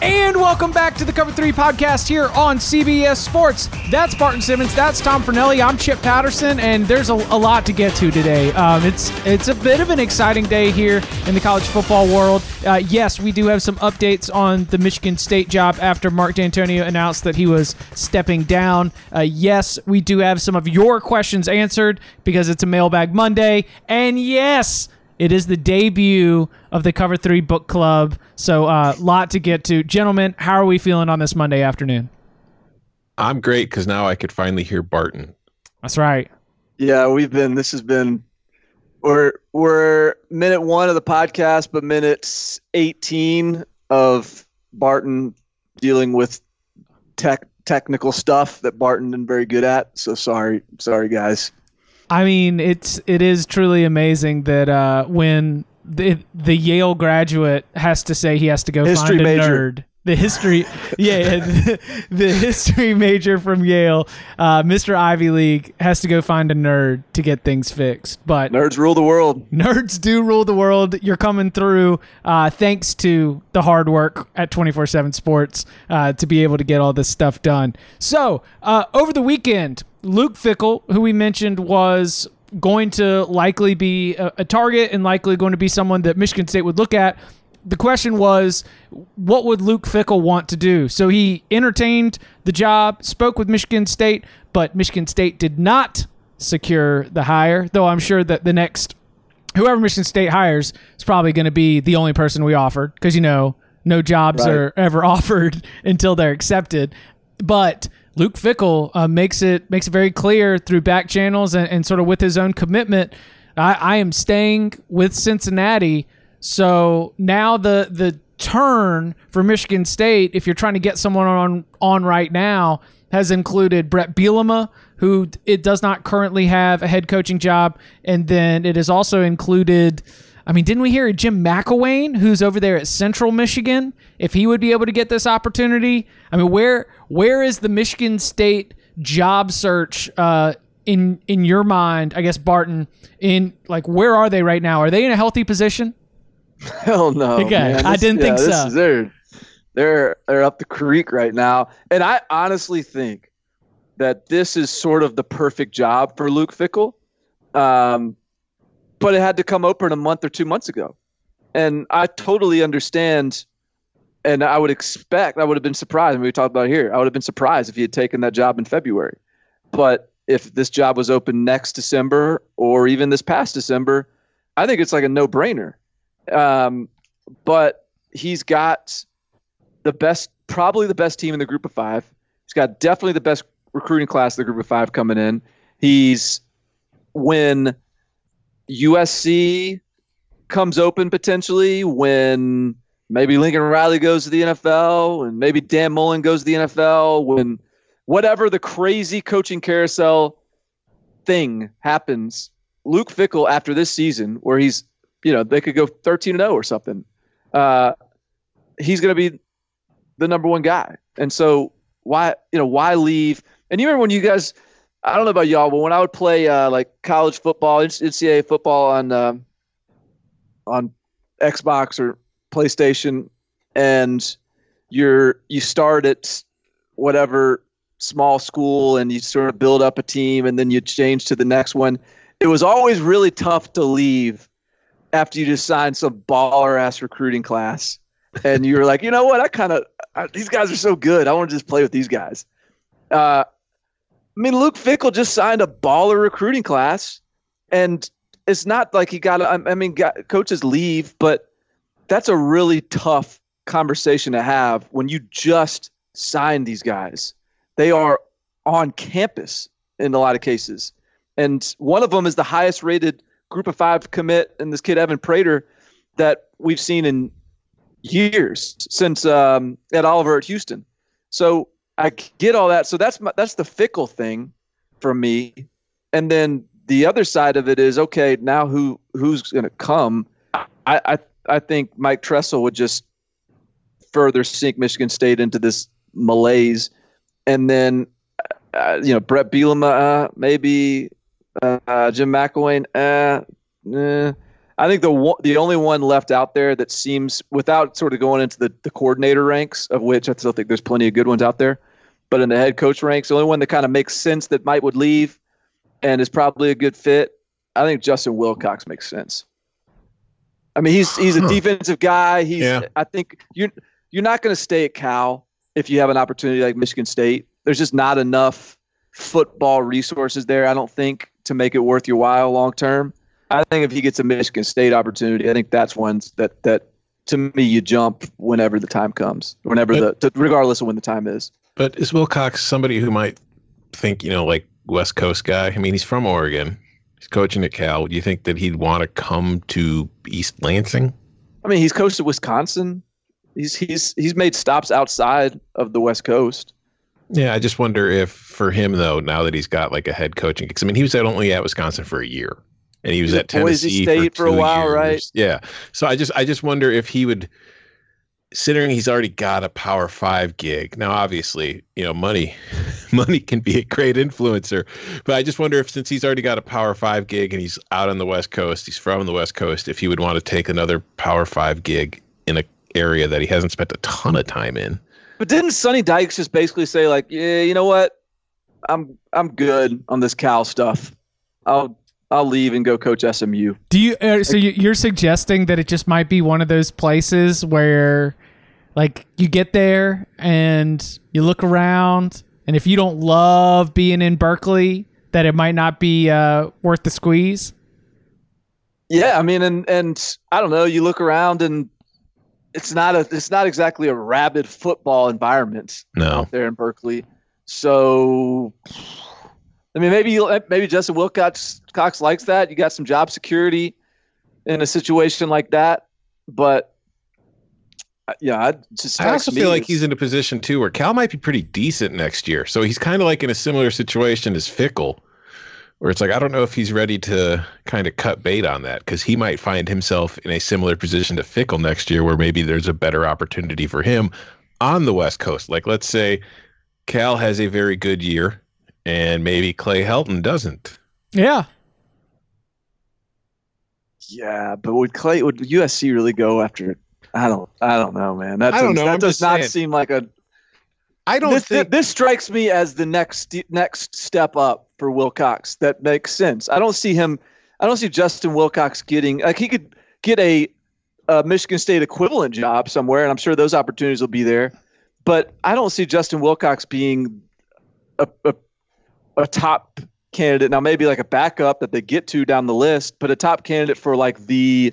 And welcome back to the Cover 3 podcast here on CBS Sports. That's Barton Simmons. That's Tom Fornelli. I'm Chip Patterson, and there's a, a lot to get to today. Um, it's it's a bit of an exciting day here in the college football world. Uh, yes, we do have some updates on the Michigan State job after Mark Dantonio announced that he was stepping down. Uh, yes, we do have some of your questions answered because it's a Mailbag Monday. And yes, it is the debut of the Cover 3 Book Club. So, a uh, lot to get to. Gentlemen, how are we feeling on this Monday afternoon? I'm great because now I could finally hear Barton. That's right. Yeah, we've been, this has been, we're, we're minute one of the podcast, but minutes 18 of Barton dealing with tech technical stuff that Barton isn't very good at. So sorry, sorry guys. I mean, it's it is truly amazing that uh, when the the Yale graduate has to say he has to go History find a major. nerd. The history, yeah, the, the history major from Yale, uh, Mr. Ivy League has to go find a nerd to get things fixed. But Nerds rule the world. nerds do rule the world. You're coming through uh, thanks to the hard work at 24 7 Sports uh, to be able to get all this stuff done. So, uh, over the weekend, Luke Fickell, who we mentioned was going to likely be a, a target and likely going to be someone that Michigan State would look at. The question was, what would Luke Fickell want to do? So he entertained the job, spoke with Michigan State, but Michigan State did not secure the hire, though I'm sure that the next whoever Michigan State hires is probably going to be the only person we offered because you know no jobs Right. are ever offered until they're accepted. But Luke Fickell uh, makes it makes it very clear through back channels and, and sort of with his own commitment. I, I am staying with Cincinnati. So now the the turn for Michigan State, if you're trying to get someone on on right now, has included Bret Bielema, who it does not currently have a head coaching job, and then it has also included. I mean, didn't we hear Jim McElwain, who's over there at Central Michigan, if he would be able to get this opportunity? I mean, where where is the Michigan State job search uh, in in your mind? I guess Barton, in like where are they right now? Are they in a healthy position? Hell no. Okay, man. I didn't think so. they're, they're, they're up the creek right now. And I honestly think that this is sort of the perfect job for Luke Fickell. Um, but it had to come open a month or two months ago. And I totally understand. And I would expect, I would have been surprised. And we talked about here. I would have been surprised if he had taken that job in February. But if this job was open next December or even this past December, I think it's like a no brainer. Um, but he's got the best, probably the best team in the group of five. He's got definitely the best recruiting class of the group of five coming in. He's when USC comes open potentially, when maybe Lincoln Riley goes to the NFL, and maybe Dan Mullen goes to the NFL, when whatever the crazy coaching carousel thing happens, Luke Fickell after this season, where he's, you know, they could go 13 and 0 or something, uh, he's going to be the number one guy. And so why, you know, why leave? And you remember when you guys, I don't know about y'all, but when I would play uh, like college football, NCAA football on um on Xbox or PlayStation, and you're you start at whatever small school and you sort of build up a team and then you change to the next one. It was always really tough to leave after you just signed some baller ass recruiting class and you were like, you know what? I kind of these guys are so good. I want to just play with these guys. Uh, I mean, Luke Fickell just signed a baller recruiting class, and it's not like he got. I mean, got, coaches leave, but that's a really tough conversation to have when you just signed these guys. They are on campus in a lot of cases, and one of them is the highest rated Group of Five commit, and this kid Evan Prater that we've seen in years since um, Oliver at Houston. So I get all that. So that's my, that's the fickle thing for me. And then the other side of it is okay. Now who who's going to come? I, I I think Mike Tressel would just further sink Michigan State into this malaise, and then uh, you know Bret Bielema uh, maybe uh, Jim McElwain. Uh, eh. I think the the only one left out there that seems without sort of going into the, the coordinator ranks, of which I still think there's plenty of good ones out there, but in the head coach ranks, the only one that kind of makes sense that Mike would leave and is probably a good fit. I think Justin Wilcox makes sense. I mean, he's he's a defensive guy. He's yeah. I think you're you're not going to stay at Cal if you have an opportunity like Michigan State. There's just not enough football resources there. I don't think to make it worth your while long term. I think if he gets a Michigan State opportunity, I think that's one that that to me you jump whenever the time comes, whenever but, the regardless of when the time is. But is Wilcox somebody who might think you know like West Coast guy? I mean, he's from Oregon. He's coaching at Cal. Do you think that he'd want to come to East Lansing? I mean, he's coached at Wisconsin. He's he's he's made stops outside of the West Coast. Yeah, I just wonder if for him though, now that he's got like a head coaching, because I mean, he was at only at Wisconsin for a year and he was at Tennessee State for, for a while, years. right? Yeah. So I just I just wonder if he would considering he's already got a power five gig now obviously you know money money can be a great influencer but i just wonder if since he's already got a power five gig and he's out on the west coast he's from the west coast if he would want to take another power five gig in an area that he hasn't spent a ton of time in. But didn't sonny dykes just basically say like yeah you know what? I'm i'm good on this cow stuff. I'll I'll leave and go coach SMU. Do you? Uh, so you're suggesting that it just might be one of those places where, like, you get there and you look around, and if you don't love being in Berkeley, that it might not be uh, worth the squeeze. Yeah, I mean, and and I don't know. You look around and it's not a it's not exactly a rabid football environment no. out there in Berkeley. So I mean, maybe maybe Justin Wilcox Cox likes that. You got some job security in a situation like that, but uh, yeah, I just I also feel like he's in a position too where Cal might be pretty decent next year. So he's kind of like in a similar situation as Fickell, where it's like I don't know if he's ready to kind of cut bait on that because he might find himself in a similar position to Fickell next year, where maybe there's a better opportunity for him on the West Coast. Like let's say Cal has a very good year and maybe Clay Helton doesn't. Yeah. Yeah, but would Clay would USC really go after? I don't. I don't know, man. That I don't know. That I'm does not saying. seem like a. I don't This, think this strikes me as the next next step up for Wilcox. That makes sense. I don't see him. I don't see Justin Wilcox getting like he could get a, a Michigan State equivalent job somewhere, and I'm sure those opportunities will be there. But I don't see Justin Wilcox being a, a a top candidate now maybe like a backup that they get to down the list but a top candidate for like the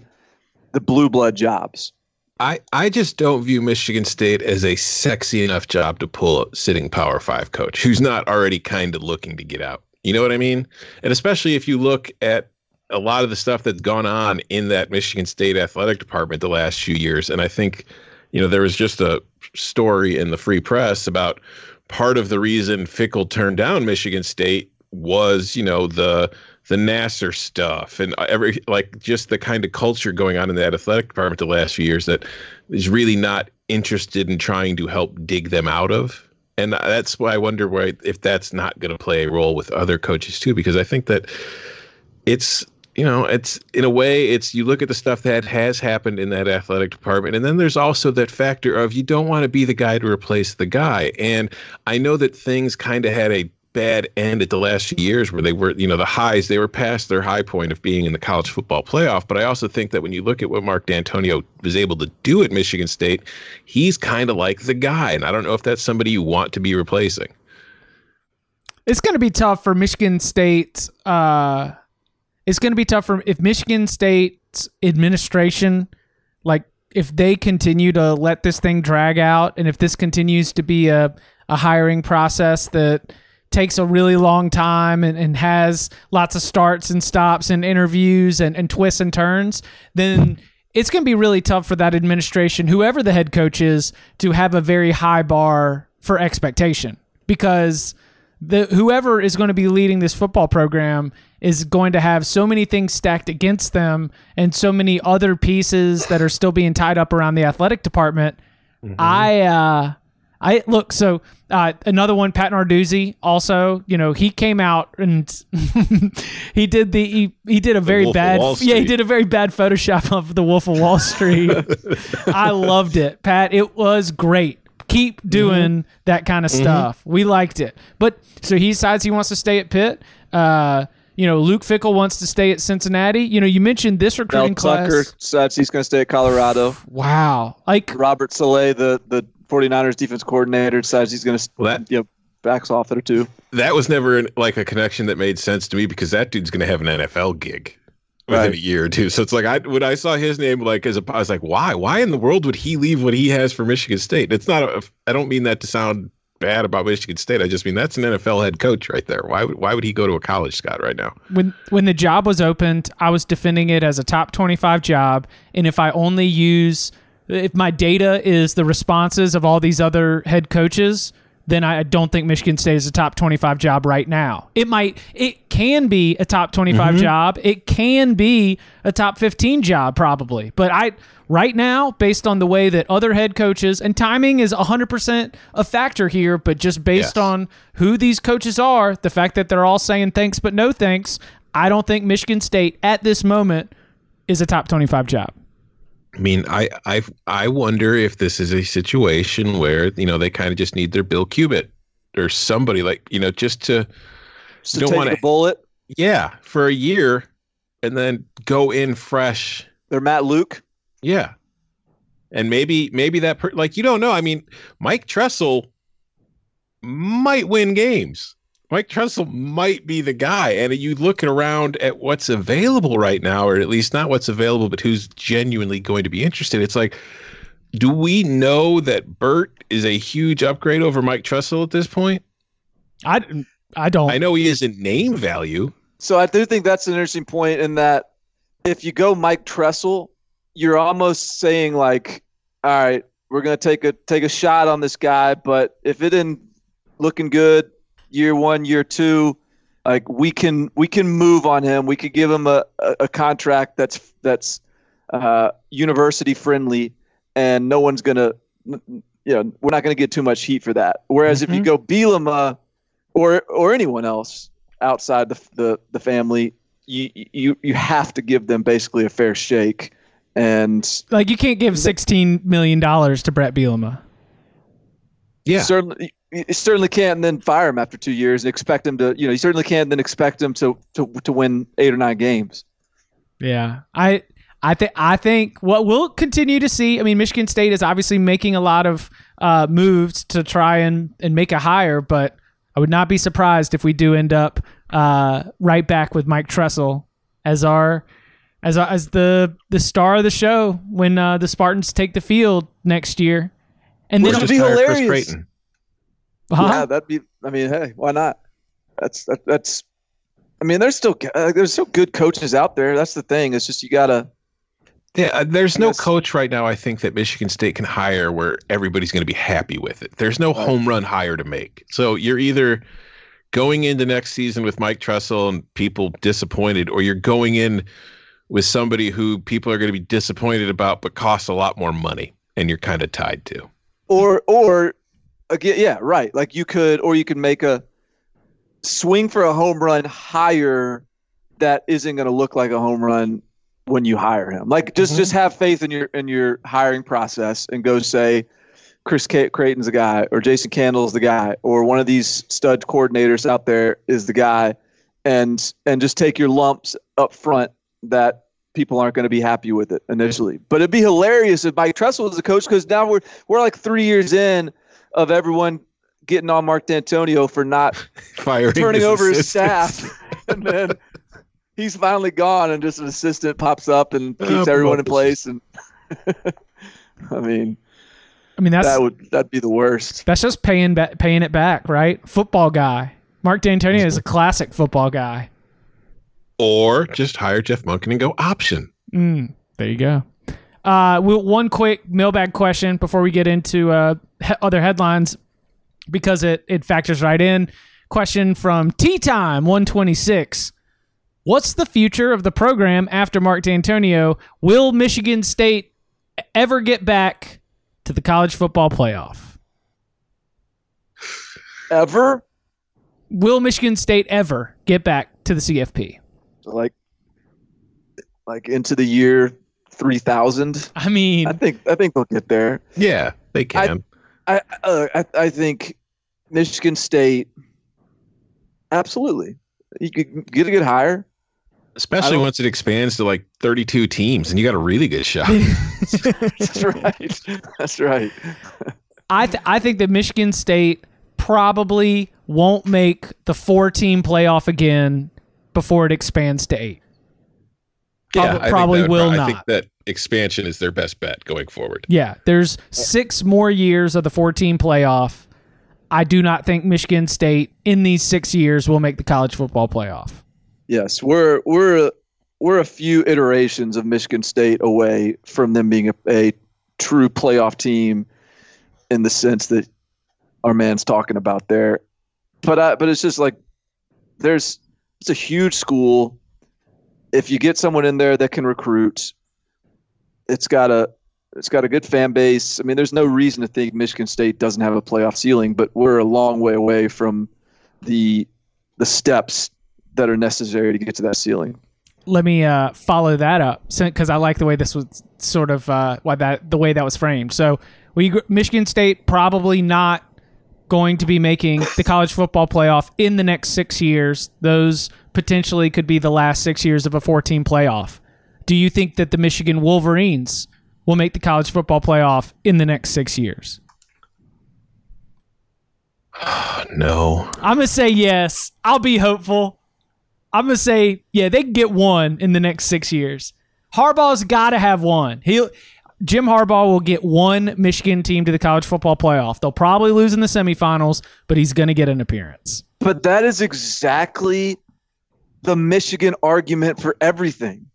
the blue blood jobs I, I just don't view Michigan State as a sexy enough job to pull a sitting Power Five coach who's not already kind of looking to get out. You know what I mean? And especially if you look at a lot of the stuff that's gone on in that Michigan State athletic department the last few years. And I think, you know, there was just a story in the free press about part of the reason Fickell turned down Michigan State was, you know, the the Nassar stuff and every like just the kind of culture going on in that athletic department the last few years that is really not interested in trying to help dig them out of. And that's why I wonder why if that's not going to play a role with other coaches too, because I think that it's you know, it's in a way, it's you look at the stuff that has happened in that athletic department, and then there's also that factor of you don't want to be the guy to replace the guy. And I know that things kind of had a bad end at the last few years where they were, you know, the highs, they were past their high point of being in the college football playoff. But I also think that when you look at what Mark Dantonio was able to do at Michigan State, he's kind of like the guy. And I don't know if that's somebody you want to be replacing. It's going to be tough for Michigan State. Uh, it's going to be tough for if Michigan State's administration, like if they continue to let this thing drag out, and if this continues to be a a hiring process that takes a really long time and, and has lots of starts and stops and interviews and, and twists and turns, then it's going to be really tough for that administration, whoever the head coach is, to have a very high bar for expectation. Because the whoever is going to be leading this football program is going to have so many things stacked against them and so many other pieces that are still being tied up around the athletic department. I uh I look so uh, another one, Pat Narduzzi. Also, you know, he came out and he did the he, he did a very Wolf bad yeah he did a very bad Photoshop of the Wolf of Wall Street. I loved it, Pat. It was great. Keep doing that kind of stuff. We liked it. But so he decides he wants to stay at Pitt. Uh, you know, Luke Fickell wants to stay at Cincinnati. You know, you mentioned this Mel recruiting class. Tucker decides he's going to stay at Colorado. Wow, like Robert Saleh, the the 49ers defense coordinator, decides he's going to Well, that- you know, backs off there too. That was never like a connection that made sense to me because that dude's going to have an NFL gig within Right. a year or two. So it's like I when I saw his name like as a I was like, why? Why in the world would he leave what he has for Michigan State? It's not. A, I don't mean that to sound bad about Michigan State. I just mean that's an NFL head coach right there. Why would why would he go to a college Scott right now? when when the job was opened, I was defending it as a top 25 job, and if I only use if my data is the responses of all these other head coaches, then I don't think Michigan State is a top 25 job right now. It might it can be a top 25 mm-hmm. job. It can be a top 15 job probably. But I right now based on the way that other head coaches and timing is 100% a factor here, but just based Yes. on who these coaches are, the fact that they're all saying thanks but no thanks, I don't think Michigan State at this moment is a top 25 job. I mean, I I I wonder if this is a situation where you know they kind of just need their Bill Cubit or somebody like you know just to Just Don't wanna- the bullet. yeah for a year and then go in fresh They're Matt Luke. Yeah. And maybe maybe that per- like you don't know. I mean, Mike Tressel might win games. Mike Tressel might be the guy. And you look around at what's available right now, or at least not what's available, but who's genuinely going to be interested. It's like, do we know that Burt is a huge upgrade over Mike Tressel at this point? I, I don't. I know he is in name value. So I do think that's an interesting point in that if you go Mike Tressel, you're almost saying like, all right, we're gonna take a take a shot on this guy, but if it isn't looking good year one, year two, like we can we can move on him. We could give him a, a, a contract that's that's uh, university friendly, and no one's gonna you know we're not gonna get too much heat for that. Whereas if you go Bielema or or anyone else outside the the, the family, you you you have to give them basically a fair shake. And like you can't give 16 million dollars to Bret Bielema. Yeah. certainly you certainly can't then fire him after two years and expect him to you know you certainly can't then expect him to to, to win eight or nine games. Yeah, I I think I think what we'll continue to see. I mean, Michigan State is obviously making a lot of uh, moves to try and and make a hire, but I would not be surprised if we do end up uh, right back with Mike Tressel as our as as the the star of the show when uh, the Spartans take the field next year. And We're then just Just be hire Chris hilarious. Creighton. Huh? Yeah, that'd be. I mean, hey, why not? That's that, that's. I mean, there's still uh, there's still good coaches out there. That's the thing. It's just you gotta. Yeah, uh, there's no Yes. coach right now. I think that Michigan State can hire where everybody's going to be happy with it. There's no Right. home run hire to make. So you're either going into next season with Mike Tressel and people disappointed, or you're going in with somebody who people are going to be disappointed about, but costs a lot more money, and you're kind of tied to. or or again yeah right. Like you could or you could make a swing for a home run higher that isn't going to look like a home run when you hire him. Like just mm-hmm. just have faith in your in your hiring process and go say Chris Creighton's the guy, or Jason Candle's the guy, or one of these stud coordinators out there is the guy, and and just take your lumps up front that people aren't going to be happy with it initially. But it'd be hilarious if Mike Tressel was the coach because now we're we're like three years in of everyone getting on Mark Dantonio for not Firing turning his over his staff, and then he's finally gone, and just an assistant pops up and keeps Oh, everyone in place. And I mean, I mean, that's that would that'd be the worst. that's just paying ba- paying it back, right? Football guy. Mark Dantonio is a classic football guy. Or just hire Jeff Monken and go option. Mm, there you go. Uh, we, one quick mailbag question before we get into uh, he- other headlines because it, it factors right in. Question from Tea Time 126. What's the future of the program after Mark Dantonio? Will Michigan State ever get back to the college football playoff? Ever Will Michigan State ever get back to the CFP? like like into the year three thousand. I mean, I think I think they'll get there. Yeah, they can. I uh, I, I think Michigan State. Absolutely, you could get a good hire. Especially once it expands to like 32 teams and you got a really good shot. That's right. That's right. I th- I think that Michigan State probably won't make the four team playoff again before it expands to eight. Yeah, Prob- I probably that will pro- I think that expansion is their best bet going forward. Yeah, there's six more years of the 14 playoff. I do not think Michigan State in these six years will make the college football playoff. Yes, we're we're we're a few iterations of Michigan State away from them being a, a true playoff team, in the sense that our man's talking about there. But I, but it's just like there's it's a huge school. If you get someone in there that can recruit, it's got a it's got a good fan base. I mean, there's no reason to think Michigan State doesn't have a playoff ceiling, but we're a long way away from the the steps that are necessary to get to that ceiling. Let me uh, follow that up because I like the way this was sort of uh, why that the way that was framed. So we Michigan State probably not going to be making the college football playoff in the next six years. Those potentially could be the last six years of a 14 playoff. Do you think that the Michigan Wolverines will make the college football playoff in the next six years? No. I'm gonna say yes. I'll be hopeful. I'm gonna say yeah. They can get one in the next six years. Harbaugh's got to have one. He'll Jim Harbaugh will get one Michigan team to the college football playoff. They'll probably lose in the semifinals, but he's gonna get an appearance. But that is exactly the Michigan argument for everything.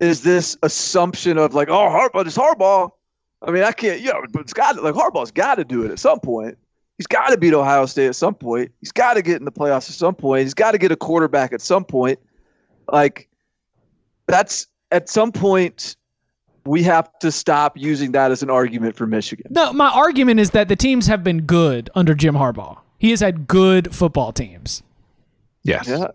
Is this assumption of like, oh, Harbaugh is Harbaugh? I mean, I can't, you know, but it's got like Harbaugh's got to do it at some point. He's got to beat Ohio State at some point. He's got to get in the playoffs at some point. He's got to get a quarterback at some point. Like, that's at some point we have to stop using that as an argument for Michigan. No, my argument is that the teams have been good under Jim Harbaugh. He has had good football teams. Yes. Yeah,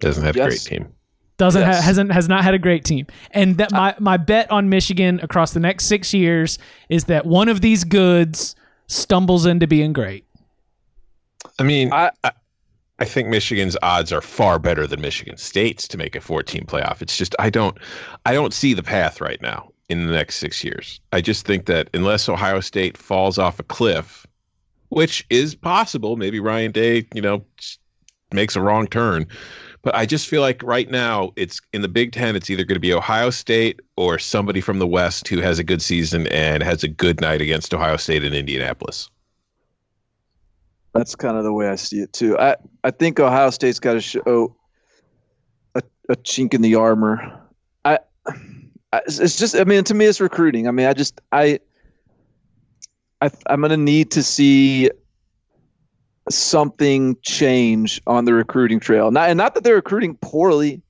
Doesn't have a great team. Doesn't Yes. ha- hasn't has not had a great team. And that my my bet on Michigan across the next 6 years is that one of these goods stumbles into being great. I mean, I- I, I think Michigan's odds are far better than Michigan State's to make a 14 playoff. It's just I don't I don't see the path right now in the next 6 years. I just think that unless Ohio State falls off a cliff, which is possible, maybe Ryan Day, you know, makes a wrong turn. But I just feel like right now it's in the Big 10 it's either going to be Ohio State or somebody from the West who has a good season and has a good night against Ohio State in Indianapolis. That's kind of the way I see it too. I, I think Ohio State's got to show a, a chink in the armor. I it's just I mean to me it's recruiting. I mean I just I I I'm gonna need to see something change on the recruiting trail. Not and not that they're recruiting poorly,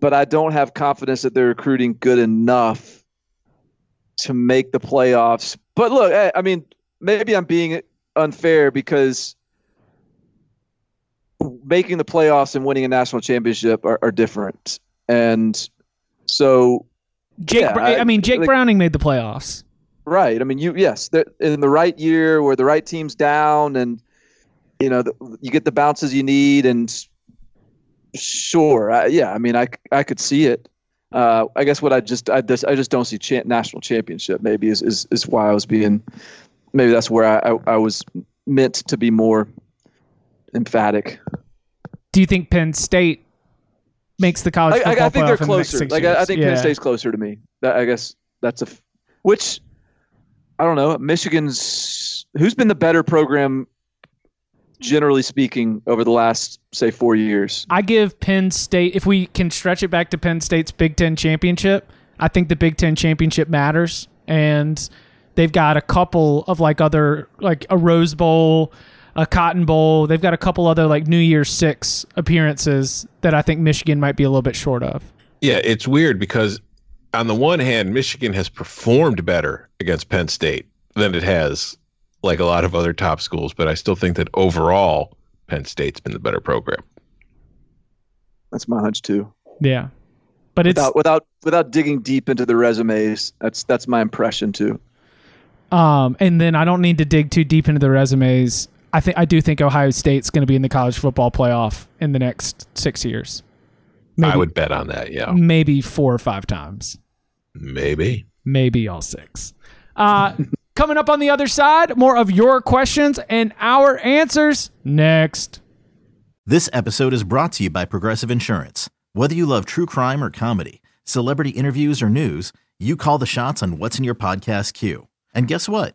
but I don't have confidence that they're recruiting good enough to make the playoffs. But look, I, I mean maybe I'm being unfair because making the playoffs and winning a national championship are, are different. And so Jake Yeah, I, I- mean Jake like- Browning made the playoffs. Right. I mean, you yes, in the right year where the right team's down, and you know the, you get the bounces you need, and sure, I, yeah. I mean, I I could see it. Uh, I guess what I just I just I just don't see cha- national championship. Maybe is, is is why I was being. Maybe that's where I, I I was meant to be more emphatic. Do you think Penn State makes the college I, I, I think playoff they're in the closer. Like I, I think yeah. Penn State's closer to me. That, I guess that's a, which I don't know. Michigan's who's been the better program, generally speaking, over the last say four years. I give Penn State, if we can stretch it back to Penn State's Big Ten championship, I think the Big Ten championship matters. And they've got a couple of like other, like a Rose Bowl, a Cotton Bowl. They've got a couple other like New Year's Six appearances that I think Michigan might be a little bit short of. Yeah, it's weird because on the one hand, Michigan has performed better against Penn State than it has like a lot of other top schools, but I still think that overall Penn State's been the better program. That's my hunch too. Yeah. But it's, Without without without digging deep into the resumes, that's that's my impression too. um, and then I don't need to dig too deep into the resumes. I think I do think Ohio State's going to be in the college football playoff in the next six years. Maybe, I would bet on that. Yeah, maybe four or five times. maybe. maybe all six. Uh, coming up on the other side, more of your questions and our answers next. This episode is brought to you by Progressive Insurance. Whether you love true crime or comedy, celebrity interviews or news, you call the shots on what's in your podcast queue. And guess what?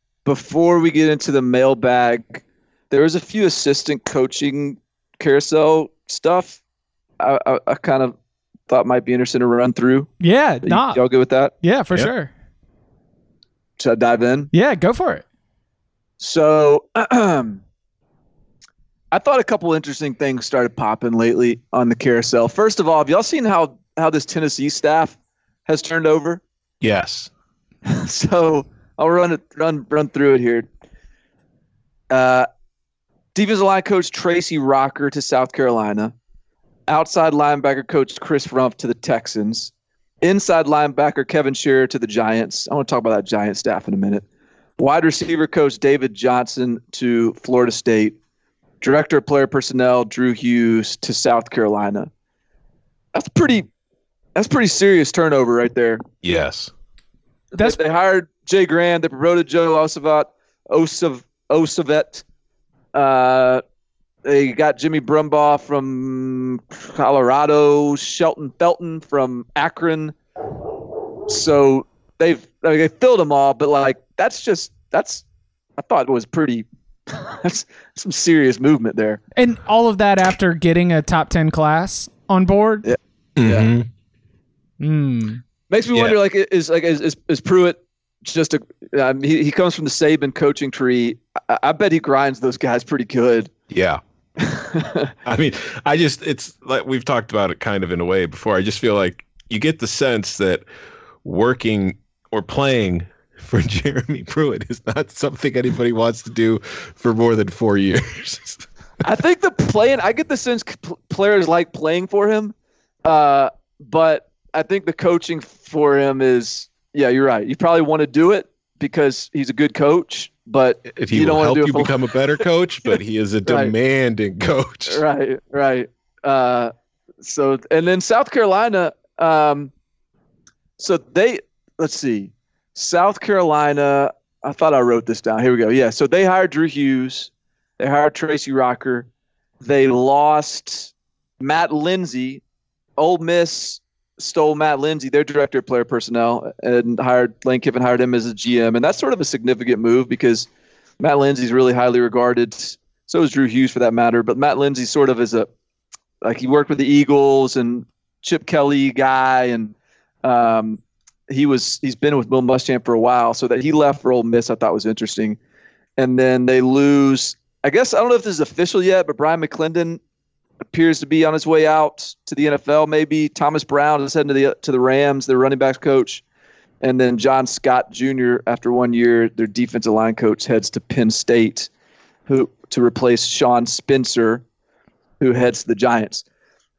before we get into the mailbag, there was a few assistant coaching carousel stuff. I, I, I kind of thought might be interesting to run through. Yeah, Y- nah, Y'all good with that? yeah, for Yep. sure. Should I dive in? Yeah, go for it. So, I thought a couple interesting things started popping lately on the carousel. First of all, have y'all seen how how this Tennessee staff has turned over? Yes. so I'll run it run run through it here. Uh, defensive line coach Tracy Rocker to South Carolina. Outside linebacker coach Chris Rumph to the Texans. Inside linebacker Kevin Sherrer to the Giants. I want to talk about that Giant staff in a minute. Wide receiver coach David Johnson to Florida State. Director of player personnel Drew Hughes to South Carolina. That's pretty. That's pretty serious turnover right there. Yes. That's- they, they hired Jay Grand. They promoted Joe Osavat, Osav, Osavet. Uh, they got Jimmy Brumbaugh from Colorado, Shelton Felton from Akron. So they've like, they filled them all, but like that's just that's I thought it was pretty. that's some serious movement there. And all of that after getting a top 10 class on board. Yeah. Mhm. Mm. Makes me Yeah. wonder, like, is like is is, is Pruitt just a? Um, he he comes from the Saban coaching tree. I, I bet he grinds those guys pretty good. Yeah. I mean, I just it's like we've talked about it kind of in a way before. I just feel like you get the sense that working or playing for Jeremy Pruitt is not something anybody wants to do for more than four years. I think the playing. I get the sense players like playing for him, uh, but I think the coaching for him is. Yeah, you're right. You probably want to do it because he's a good coach, but if he You don't help do you become a better coach, but he is a Right. demanding coach. right, right. Uh, so and then South Carolina. Um, so they let's see, South Carolina I thought I wrote this down. Here we go. Yeah. So they hired Drew Hughes. They hired Tracy Rocker. They lost Matt Lindsay. Ole Miss stole Matt Lindsay, their director of player personnel, and hired Lane Kiffin hired him as a GM. And that's sort of a significant move because Matt Lindsay's really highly regarded. So is Drew Hughes for that matter. But Matt Lindsay sort of is a like he worked with the Eagles and Chip Kelly guy, and um, he was he's been with Will Muschamp for a while. So that he left for Ole Miss, I thought was interesting. And then they lose. I guess I don't know if this is official yet, but Brian McClendon appears to be on his way out to the NFL. Maybe Thomas Brown is heading to the to the Rams, their running backs coach, and then John Scott Jr. After one year, their defensive line coach heads to Penn State, who to replace Sean Spencer, who heads to the Giants.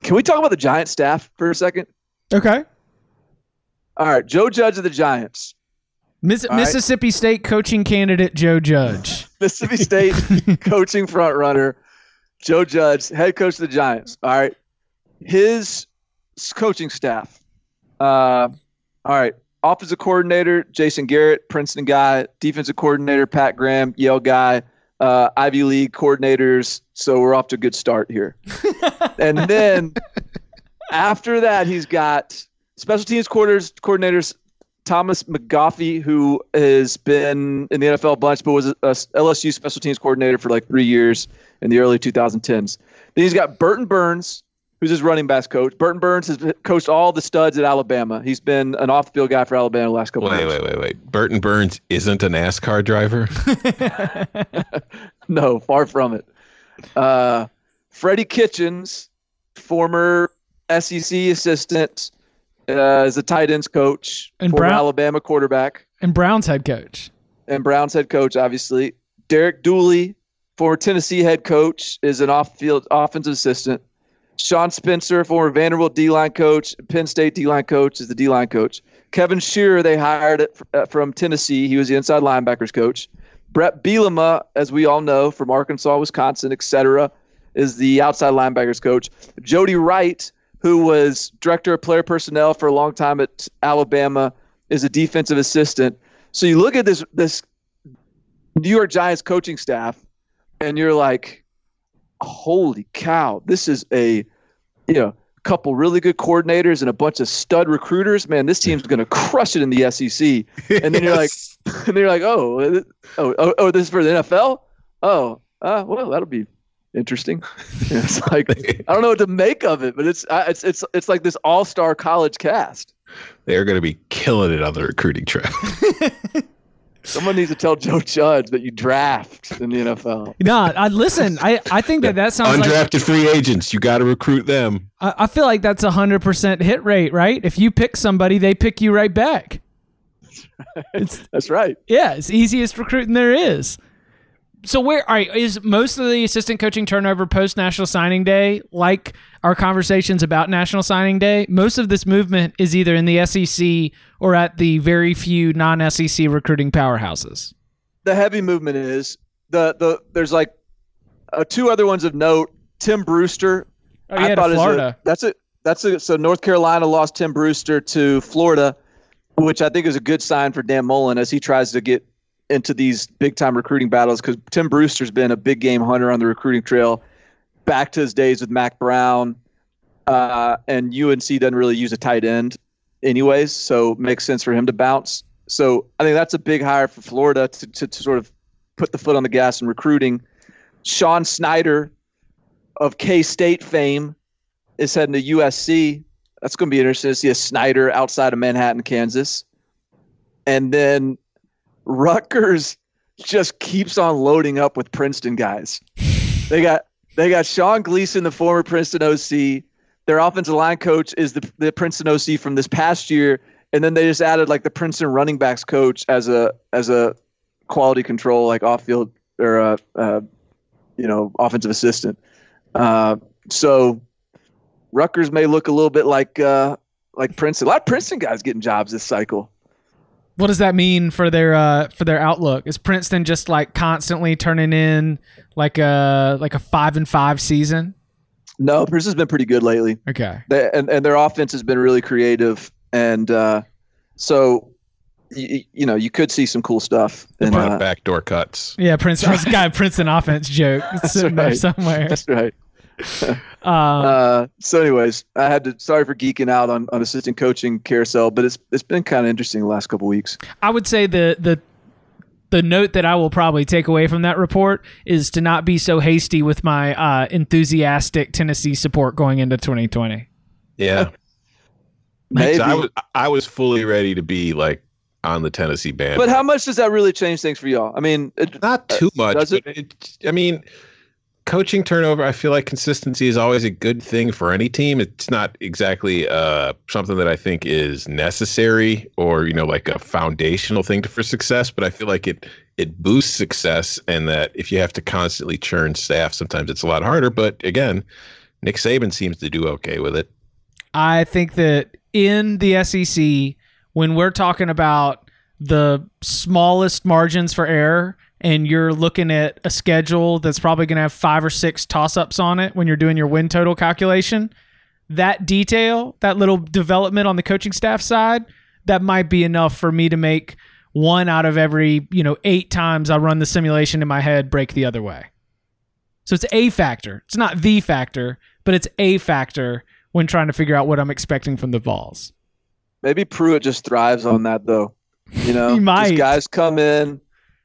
Can we talk about the Giant staff for a second? Okay. All right, Joe Judge of the Giants, Miss- right. Mississippi State coaching candidate Joe Judge. Mississippi State coaching front runner, Joe Judge, head coach of the Giants. All right, his coaching staff. Uh, all right, offensive coordinator Jason Garrett, Princeton guy. Defensive coordinator Pat Graham, Yale guy. Uh, Ivy League coordinators. So we're off to a good start here. and then after that, he's got special teams quarters coordinators Thomas McGaughey, who has been in the NFL a bunch, but was a, a LSU special teams coordinator for like three years in the early 2010s. Then he's got Burton Burns, who's his running backs coach. Burton Burns has coached all the studs at Alabama. He's been an off-field guy for Alabama the last couple of Wait, years. wait, wait, wait. Burton Burns isn't a NASCAR driver. No, far from it. Uh, Freddie Kitchens, former SEC assistant, uh, is a tight ends coach, And Brown- Alabama quarterback. And Brown's head coach. and Browns head coach, obviously. Derek Dooley, former Tennessee head coach, is an off-field offensive assistant. Sean Spencer, former Vanderbilt D-line coach, Penn State D-line coach, is the D-line coach. Kevin Sherrer, they hired it uh, from Tennessee. He was the inside linebackers coach. Bret Bielema, as we all know, from Arkansas, Wisconsin, etc., is the outside linebackers coach. Jody Wright, who was director of player personnel for a long time at Alabama, is a defensive assistant. So you look at this this New York Giants coaching staff, and you're like, holy cow, this is a you know couple really good coordinators and a bunch of stud recruiters. Man, this team's going to crush it in the SEC. And then you're like, and then you're like, oh, oh, oh, oh, this is for the NFL. Oh, uh, well, that'll be interesting. it's like I don't know what to make of it, but it's uh, it's it's it's like this all star college cast. They're going to be killing it on the recruiting trail. Someone needs to tell Joe Judge that you draft in the NFL. No, I listen. I, I think that that sounds like Undrafted free agents, you got to recruit them. I, I feel like that's a hundred percent hit rate, right? If you pick somebody, they pick you right back. It's That's right. yeah, it's easiest recruiting there is. So where all right, is most of the assistant coaching turnover post National Signing Day, like our conversations about National Signing Day, most of this movement is either in the SEC or at the very few non SEC recruiting powerhouses. The heavy movement is the the there's like uh, two other ones of note. Tim Brewster. Oh yeah, is a- Florida. that's it. That's it. So North Carolina lost Tim Brewster to Florida, which I think is a good sign for Dan Mullen as he tries to get into these big time recruiting battles because Tim Brewster's been a big game hunter on the recruiting trail back to his days with Mack Brown. Uh, and UNC doesn't really use a tight end anyways, so makes sense for him to bounce. So I think that's a big hire for Florida to, to, to sort of put the foot on the gas in recruiting. Sean Snyder of K State fame is heading to USC. That's going to be interesting to see a Snyder outside of Manhattan, Kansas. And then Rutgers just keeps on loading up with Princeton guys. They got they got Sean Gleeson, the former Princeton OC. Their offensive line coach is the the Princeton OC from this past year, and then they just added like the Princeton running backs coach as a as a quality control like off field or uh, uh, you know offensive assistant. Uh, so Rutgers may look a little bit like uh, like Princeton. A lot of Princeton guys getting jobs this cycle. What does that mean for their uh, for their outlook? Is Princeton just like constantly turning in like a like a five and five season? No, Princeton's been pretty good lately. Okay. They, and, and their offense has been really creative. And uh, so, you, you know, you could see some cool stuff. A And, uh, backdoor cuts. Yeah, Prince. I was got a Princeton offense joke sitting there somewhere. that's right. Uh, Uh, so, anyways, I had to. Sorry for geeking out on, on assistant coaching carousel, but it's it's been kind of interesting the last couple weeks. I would say the the the note that I will probably take away from that report is to not be so hasty with my uh, enthusiastic Tennessee support going into 2020. Yeah. Maybe. I was I was fully ready to be like on the Tennessee band. But how much does that really change things for y'all? I mean, it, not too much. does it? it? I mean, coaching turnover. I feel like consistency is always a good thing for any team. It's not exactly uh, something that I think is necessary or you know like a foundational thing for success. But I feel like it it boosts success, and that if you have to constantly churn staff, sometimes it's a lot harder. But again, Nick Saban seems to do okay with it. I think that in the SEC, when we're talking about the smallest margins for error, and you're looking at a schedule that's probably going to have five or six toss ups on it when you're doing your win total calculation, that detail, that little development on the coaching staff side, that might be enough for me to make one out of every, you know, eight times I run the simulation in my head break the other way. So it's a factor. It's not the factor, but it's a factor when trying to figure out what I'm expecting from the Vols. maybe Pruitt just thrives on that, though. You know, He might. These guys come in.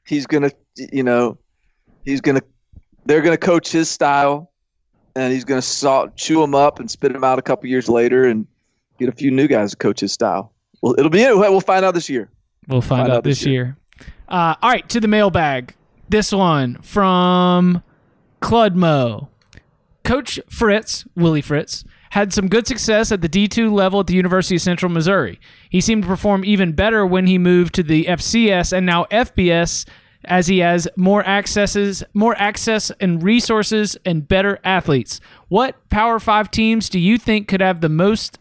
He's gonna, you know, he's gonna. They're gonna coach his style, and he's gonna salt, chew them up and spit them out a couple years later, and get a few new guys to coach his style. Well, it'll be. We'll find out this year. We'll find, Find out, out this this year. Uh, all right, to the mailbag. This one from Cludmo. Coach Fritz, Willie Fritz, had some good success at the D2 level at the University of Central Missouri. He seemed to perform even better when he moved to the FCS and now FBS as he has more accesses, more access and resources and better athletes. What Power 5 teams do you think could have the most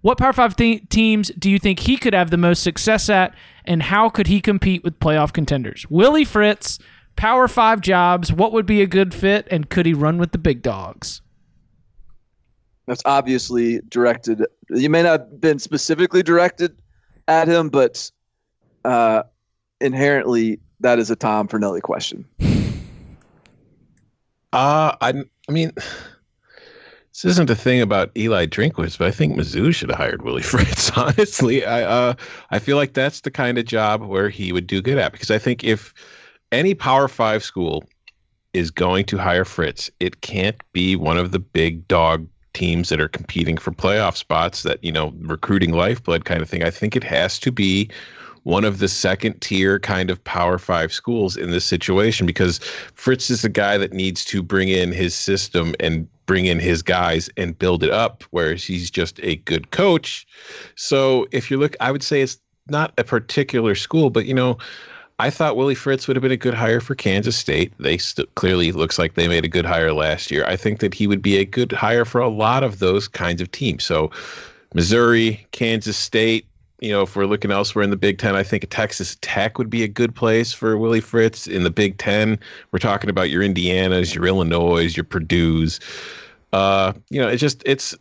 what Power 5 th- teams do you think he could have the most success at and how could he compete with playoff contenders? Willie Fritz, Power 5 jobs, what would be a good fit and could he run with the big dogs? That's obviously directed. You may not have been specifically directed at him, but uh, inherently that is a Tom Fornelli question. Uh, I, I mean, this isn't a thing about Eli Drinkwitz, but I think Mizzou should have hired Willie Fritz. Honestly, I, uh, I feel like that's the kind of job where he would do good at because I think if any Power Five school is going to hire Fritz, it can't be one of the big dog teams that are competing for playoff spots that you know recruiting lifeblood kind of thing. I think it has to be one of the second tier kind of power five schools in this situation because Fritz is the guy that needs to bring in his system and bring in his guys and build it up, whereas he's just a good coach. So if you look, I would say it's not a particular school, but you know, I thought Willie Fritz would have been a good hire for Kansas State. They st- clearly looks like they made a good hire last year. I think that he would be a good hire for a lot of those kinds of teams. So Missouri, Kansas State, you know, if we're looking elsewhere in the Big Ten, I think a Texas Tech would be a good place for Willie Fritz. In the Big Ten, we're talking about your Indianas, your Illinois, your Purdue's. Uh, you know, it's just it's.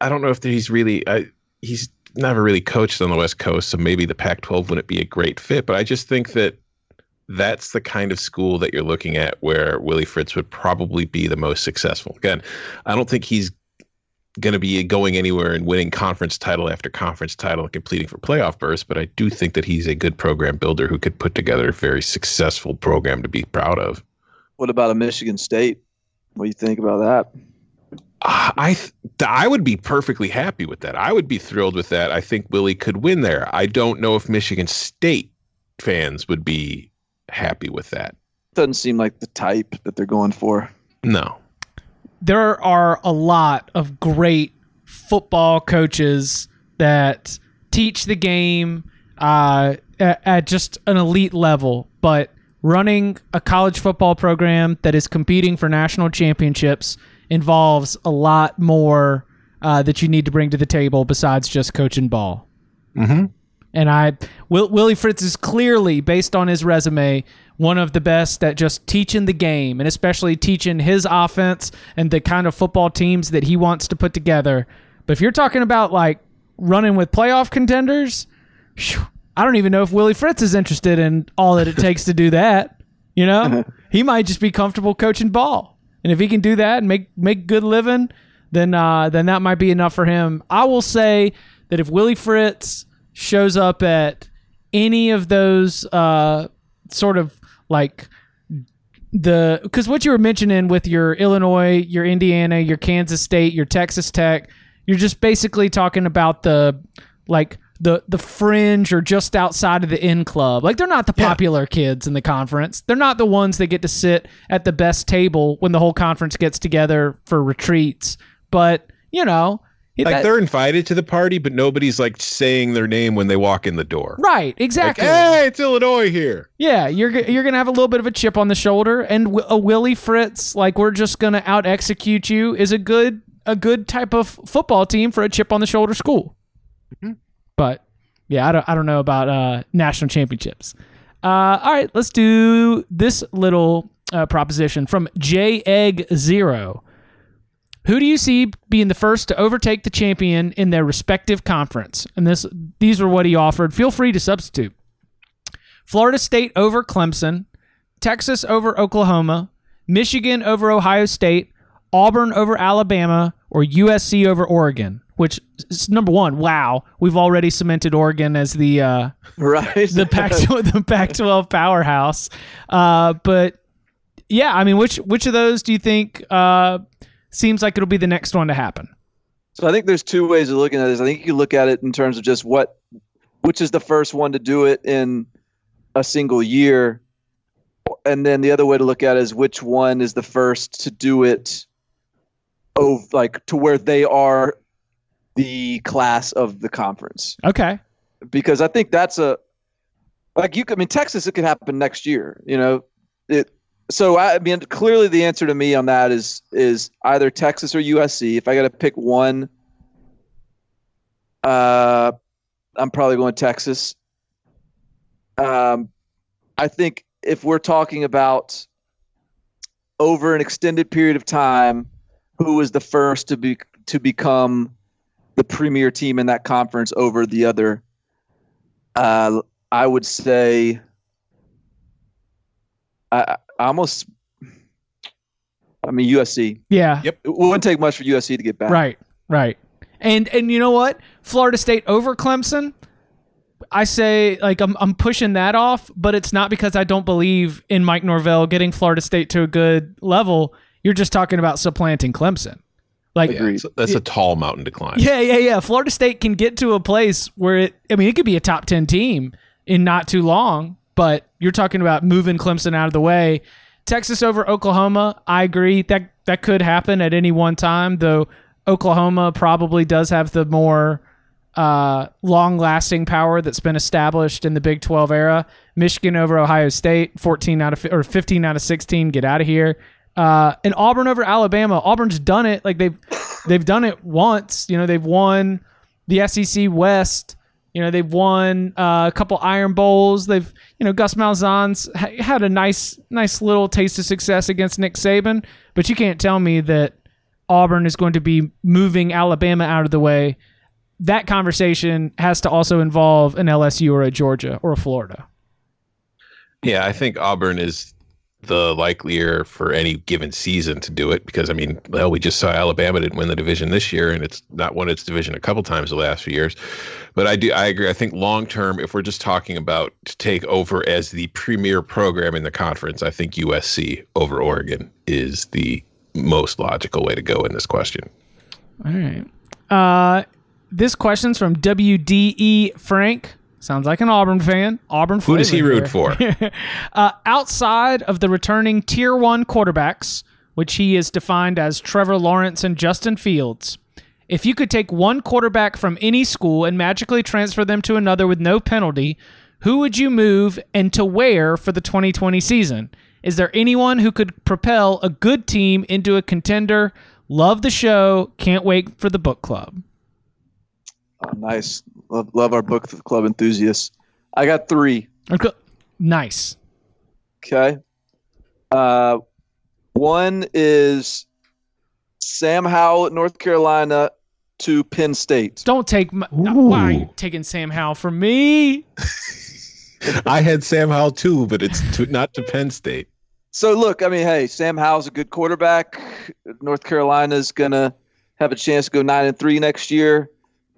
I don't know if he's really. I, he's never really coached on the West Coast, so maybe the Pac-12 wouldn't be a great fit. But I just think that that's the kind of school that you're looking at where Willie Fritz would probably be the most successful. Again, I don't think he's going to be going anywhere and winning conference title after conference title and competing for playoff berths, but I do think that he's a good program builder who could put together a very successful program to be proud of. What about a Michigan State? What do you think about that? Uh, I th- I would be perfectly happy with that. I would be thrilled with that. I think Willie could win there. I don't know if Michigan State fans would be happy with that. Doesn't seem like the type that they're going for. No. There are a lot of great football coaches that teach the game uh, at, at just an elite level, but running a college football program that is competing for national championships involves a lot more uh, that you need to bring to the table besides just coaching ball. Mm-hmm. And I, Will, Willie Fritz is clearly, based on his resume, one of the best at just teaching the game and especially teaching his offense and the kind of football teams that he wants to put together. But if you're talking about like running with playoff contenders, phew, I don't even know if Willie Fritz is interested in all that it takes to do that. You know, he might just be comfortable coaching ball, and if he can do that and make make good living, then uh, then that might be enough for him. I will say that if Willie Fritz shows up at any of those uh, sort of like the because what you were mentioning with your Illinois, your Indiana, your Kansas State, your Texas Tech, you're just basically talking about the like the the fringe or just outside of the in club. Like they're not the popular kids in the conference. They're not the ones that get to sit at the best table when the whole conference gets together for retreats. But you know, Like that- they're invited to the party, but nobody's like saying their name when they walk in the door. right, Like, exactly. hey, it's Illinois here. Yeah, you're you're gonna have a little bit of a chip on the shoulder, and a Willie Fritz, like we're just gonna out execute you, is a good a good type of football team for a chip on the shoulder school. But yeah, I don't I don't know about uh, national championships. Uh, all right, let's do this little uh, proposition from J Egg Zero. Who do you see being the first to overtake the champion in their respective conference? And this these are what he offered. Feel free to substitute. Florida State over Clemson, Texas over Oklahoma, Michigan over Ohio State, Auburn over Alabama, or USC over Oregon. Which is number one, wow, we've already cemented Oregon as the uh, right? the Pac the Pac twelve powerhouse. Uh, but yeah, I mean, which which of those do you think uh, seems like it'll be the next one to happen? So I think there's two ways of looking at this. I think you look at it in terms of just what, which is the first one to do it in a single year, and then the other way to look at it is which one is the first to do it, oh, like to where they are the class of the conference. Okay, Because I think that's a, like you. could- I mean, Texas, it could happen next year. You know, it. So I mean, clearly the answer to me on that is is either Texas or USC. If I got to pick one, uh, I'm probably going Texas. Um, I think if we're talking about over an extended period of time, who was the first to be to become the premier team in that conference over the other? Uh, I would say. I, almost. I mean USC. yeah, Yep. It wouldn't take much for USC to get back. Right, right. And and you know what? Florida State over Clemson. I say like I'm I'm pushing that off, but it's not because I don't believe in Mike Norvell getting Florida State to a good level. You're just talking about supplanting Clemson. Like Yeah, Agreed. so that's a tall mountain to climb. yeah, yeah, yeah. Florida State can get to a place where it I mean it could be a top 10 team in not too long, but you're talking about moving Clemson out of the way. Texas over Oklahoma, I agree. That that could happen at any one time, though Oklahoma probably does have the more uh, long-lasting power that's been established in the Big 12 era. Michigan over Ohio State, 14 out of or 15 out of 16, get out of here. Uh, and Auburn over Alabama. Auburn's done it. Like they've they've done it once. You know, they've won the SEC West. You know, they've won uh, a couple Iron Bowls. They've, you know, Gus Malzahn's ha- had a nice, nice little taste of success against Nick Saban. But you can't tell me that Auburn is going to be moving Alabama out of the way. That conversation has to also involve an LSU or a Georgia or a Florida. Yeah, I think Auburn is the likelier for any given season to do it because I mean, well, we just saw Alabama didn't win the division this year, and it's not won its division a couple times the last few years. But I do, I agree. I think long term, if we're just talking about to take over as the premier program in the conference, I think USC over Oregon is the most logical way to go in this question. All right. Uh, this question's from WDE Frank. Sounds like an Auburn fan. Auburn. Who does he root for? uh, outside of the returning Tier One quarterbacks, which he is defined as Trevor Lawrence and Justin Fields, if you could take one quarterback from any school and magically transfer them to another with no penalty, who would you move and to where for the 2020 season? Is there anyone who could propel a good team into a contender? Love the show. Can't wait for the book club. Oh, nice. Love, love our book club enthusiasts. I got three. Okay. Nice. Okay. Uh, one is Sam Howell at North Carolina to Penn State. Don't take my, why are you taking Sam Howell from me? I had Sam Howell too, but it's to, not to Penn State. So look, I mean, hey, Sam Howell's a good quarterback. North Carolina's gonna have a chance to go nine and three next year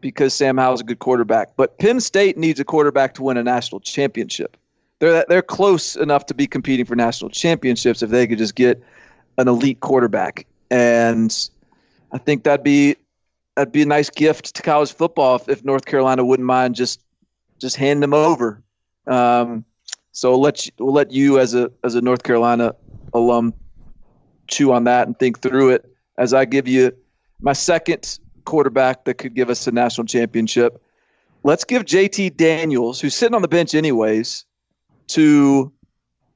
because Sam Howell's a good quarterback. But Penn State needs a quarterback to win a national championship. They're they're close enough to be competing for national championships if they could just get an elite quarterback. And I think that'd be that'd be a nice gift to college football if, North Carolina wouldn't mind just just hand them over. Um, so we'll let you, we'll let you as a as a North Carolina alum chew on that and think through it as I give you my second quarterback that could give us a national championship. Let's give JT Daniels, who's sitting on the bench anyways, to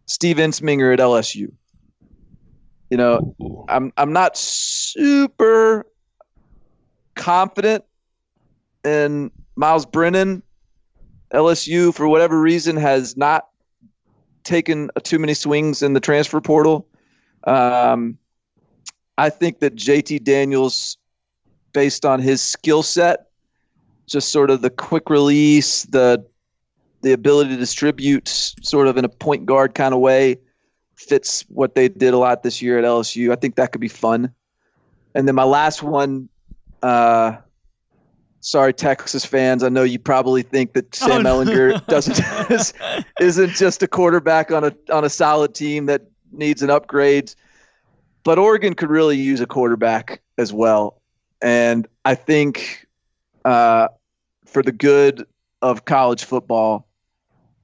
Steve Ensminger at LSU. You know, I'm I'm not super confident in Myles Brennan. LSU, for whatever reason, has not taken too many swings in the transfer portal. Um, I think that JT Daniels, based on his skill set, just sort of the quick release, the the ability to distribute, sort of in a point guard kind of way, fits what they did a lot this year at LSU. I think that could be fun. And then my last one, uh, sorry Texas fans, I know you probably think that Sam Oh, no. Ehlinger doesn't is, isn't just a quarterback on a on a solid team that needs an upgrade, but Oregon could really use a quarterback as well. And I think uh, for the good of college football,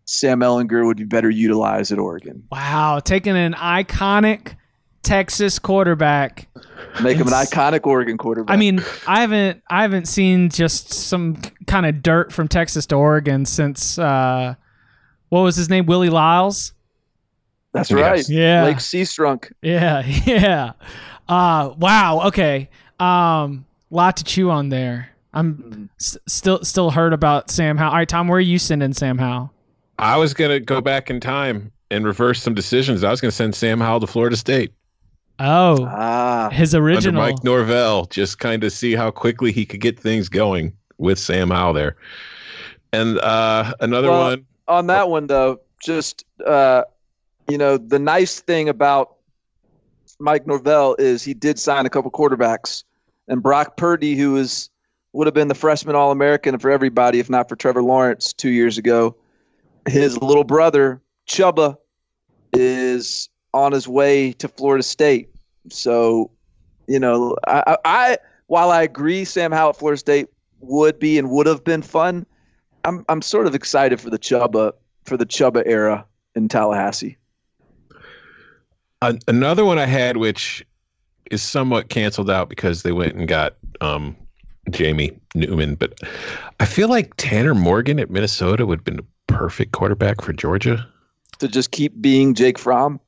Sam Ehlinger would be better utilized at Oregon. Wow, taking an iconic Texas quarterback. Make him an iconic Oregon quarterback. I mean, I haven't I haven't seen just some kind of dirt from Texas to Oregon since uh, what was his name? Willie Lyles. that's Yes. right. Yeah. Lache Seastrunk. Yeah, yeah. Uh, wow. Okay. Um, lot to chew on there. I'm s- still still heard about Sam Howell. All right, Tom, where are you sending Sam Howell? I was gonna go back in time and reverse some decisions. I was gonna send Sam Howell to Florida State Oh, Ah, his original. under Mike Norvell, just kind of see how quickly he could get things going with Sam Howell there. And uh, another Well, one, on that one though, just uh, you know, the nice thing about Mike Norvell is he did sign a couple quarterbacks, and Brock Purdy, who is would have been the freshman All American for everybody if not for Trevor Lawrence two years ago. His little brother Chubba is on his way to Florida State, so you know, I, I while I agree Sam Howell at Florida State would be and would have been fun. I'm I'm sort of excited for the Chubba for the Chubba era in Tallahassee. Another one I had, which is somewhat canceled out because they went and got um, Jamie Newman, but I feel like Tanner Morgan at Minnesota would have been a perfect quarterback for Georgia. To just keep being Jake Fromm.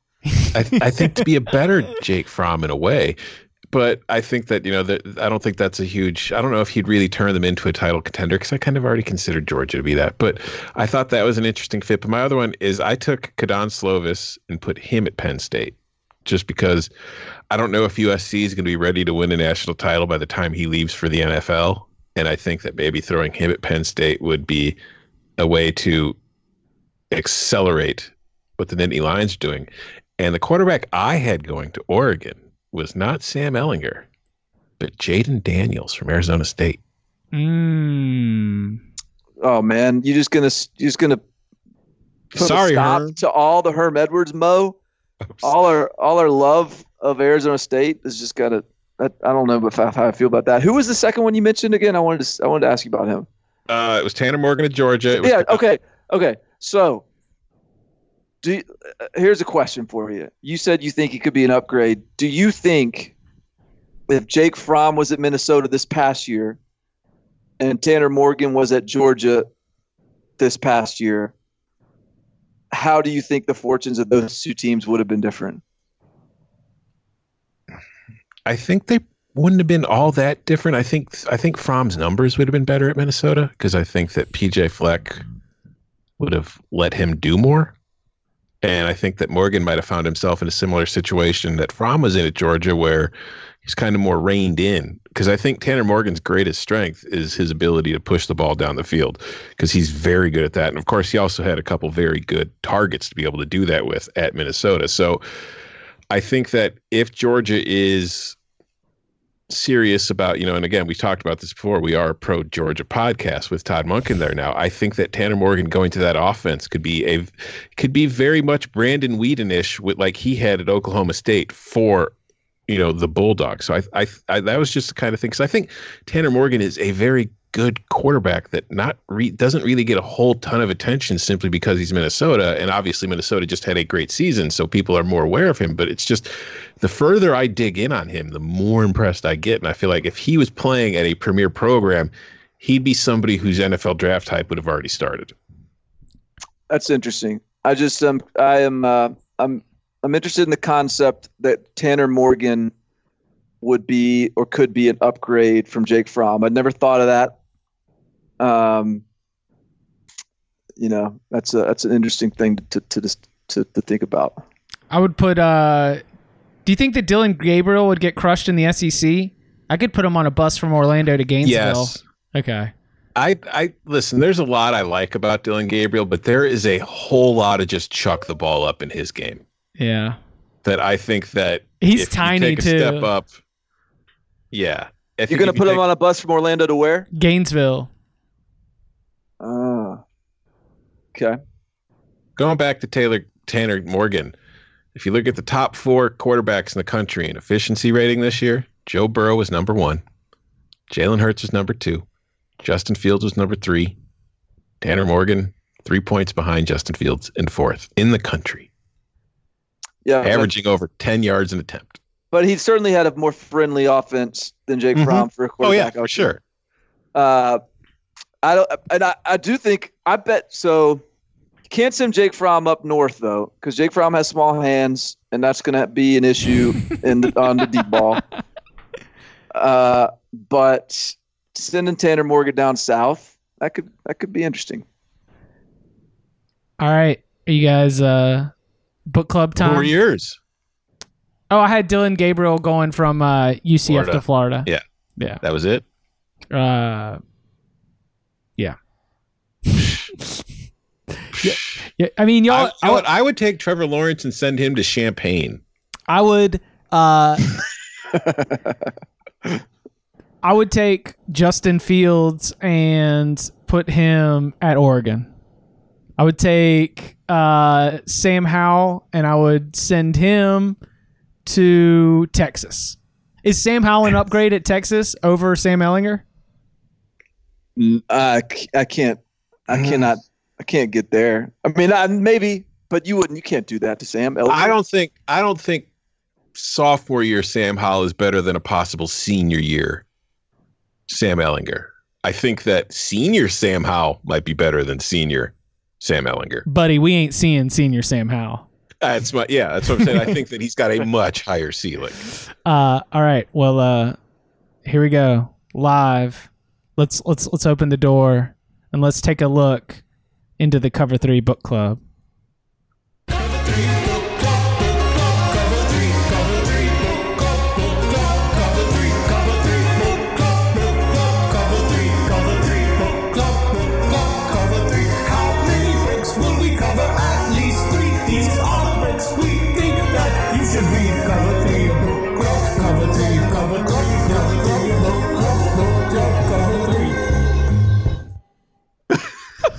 I, I think to be a better Jake Fromm in a way, but I think that you know that I don't think that's a huge. I don't know if he'd really turn them into a title contender because I kind of already considered Georgia to be that. But I thought that was an interesting fit. But my other one is I took Kedon Slovis and put him at Penn State, just because I don't know if USC is going to be ready to win a national title by the time he leaves for the NFL, and I think that maybe throwing him at Penn State would be a way to accelerate what the Nittany Lions are doing. And the quarterback I had going to Oregon was not Sam Ehlinger, but Jayden Daniels from Arizona State. Mm. Oh man, you just gonna you just gonna put Sorry, a stop Herm. to all the Herm Edwards mo. All our all our love of Arizona State is just gotta. I, I don't know if I, how I feel about that. Who was the second one you mentioned again? I wanted to I wanted to ask you about him. Uh, it was Tanner Morgan of Georgia. It was Yeah. Okay. Okay. So, do you- uh, here's a question for you. You said you think he could be an upgrade. Do you think if Jake Fromm was at Minnesota this past year, and Tanner Morgan was at Georgia this past year, how do you think the fortunes of those two teams would have been different? I think they wouldn't have been all that different. I think I think Fromm's numbers would have been better at Minnesota because I think that PJ Fleck would have let him do more. And I think that Morgan might have found himself in a similar situation that Fromm was in at Georgia, where he's kind of more reined in because I think Tanner Morgan's greatest strength is his ability to push the ball down the field because he's very good at that. And of course, he also had a couple very good targets to be able to do that with at Minnesota. So I think that if Georgia is serious about, you know, and again, we talked about this before. We are a pro Georgia podcast with Todd Monken there now. I think that Tanner Morgan going to that offense could be a could be very much Brandon Weeden-ish with like he had at Oklahoma State for you know the Bulldogs. So I, I, I that was just the kind of thing. Because I think Tanner Morgan is a very good quarterback that not re- doesn't really get a whole ton of attention simply because he's Minnesota, and obviously Minnesota just had a great season, so people are more aware of him. But it's just the further I dig in on him, the more impressed I get, and I feel like if he was playing at a premier program, he'd be somebody whose NFL draft hype would have already started. That's interesting. I just um I am uh, I'm I'm interested in the concept that Tanner Morgan would be or could be an upgrade from Jake Fromm. I'd never thought of that. Um, you know, that's a that's an interesting thing to to to, to, to think about. I would put. uh Do you think that Dillon Gabriel would get crushed in the SEC? I could put him on a bus from Orlando to Gainesville. Yes. Okay. I, I listen. There's a lot I like about Dillon Gabriel, but there is a whole lot of just chuck the ball up in his game. Yeah. That I think that He's if you tiny take a too. Step up. Yeah, I You're gonna if you put him on a bus from Orlando to where? Gainesville. Oh. Okay. going back to Taylor Tanner Morgan. If you look at the top four quarterbacks in the country in efficiency rating this year, Joe Burrow was number one, Jalen Hurts was number two, Justin Fields was number three, Tanner Morgan three points behind Justin Fields in fourth in the country, Yeah. but- averaging over ten yards an attempt. But he certainly had a more friendly offense than Jake Mhm. Fromm for a quarterback. Oh quarterback. yeah, for sure. Uh, I don't, and I, I do think I bet so. You can't send Jake Fromm up north though, because Jake Fromm has small hands, and that's going to be an issue in the, on the deep ball. Uh, but sending Tanner Morgan down south, that could that could be interesting. All right. Are you guys uh book club Who were time? yours? Oh, I had Dillon Gabriel going from uh UCF to Florida. Yeah. Yeah. That was it. Uh Yeah. yeah. Yeah. I mean, y'all I, know what? I would take Trevor Lawrence and send him to Champaign. I would uh I would take Justin Fields and put him at Oregon. I would take uh Sam Howell and I would send him to Texas. Is Sam Howell an upgrade at Texas over Sam Ehlinger? I, I can't, I cannot, I can't get there. I mean, I, maybe, but you wouldn't. You can't do that to Sam. Ehlinger. I don't think I don't think sophomore year Sam Howell is better than a possible senior year Sam Ehlinger. I think that senior Sam Howell might be better than senior Sam Ehlinger. Buddy, we ain't seeing senior Sam Howell. That's my yeah, that's what I'm saying. I think that he's got a much higher ceiling. Uh, all right. Well, uh, here we go. Live. Let's let's let's open the door and let's take a look into the Cover Three Book Club.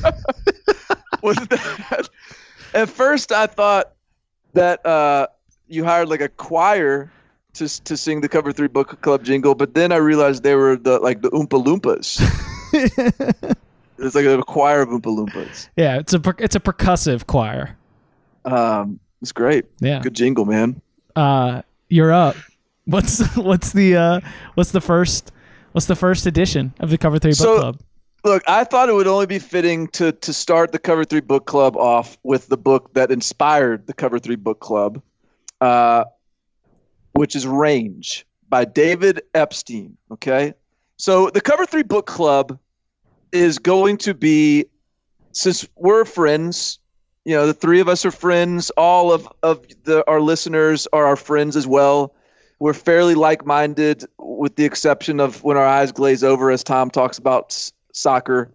was that at first I thought that uh, you hired like a choir to to sing the cover three book club jingle, but then I realized they were the like the Oompa Loompas. it's like a choir of Oompa Loompas. Yeah, it's a per- it's a percussive choir. Um, it's great. Yeah. Good jingle, man. Uh, you're up. What's what's the uh what's the first what's the first edition of the Cover Three Book So- Club? Look, I thought it would only be fitting to to start the Cover Three Book Club off with the book that inspired the Cover Three Book Club, uh, which is Range by David Epstein. Okay, so the Cover Three Book Club is going to be, since we're friends, you know, the three of us are friends. All of of the our listeners are our friends as well. we're fairly like-minded, with the exception of when our eyes glaze over as Tom talks about soccer.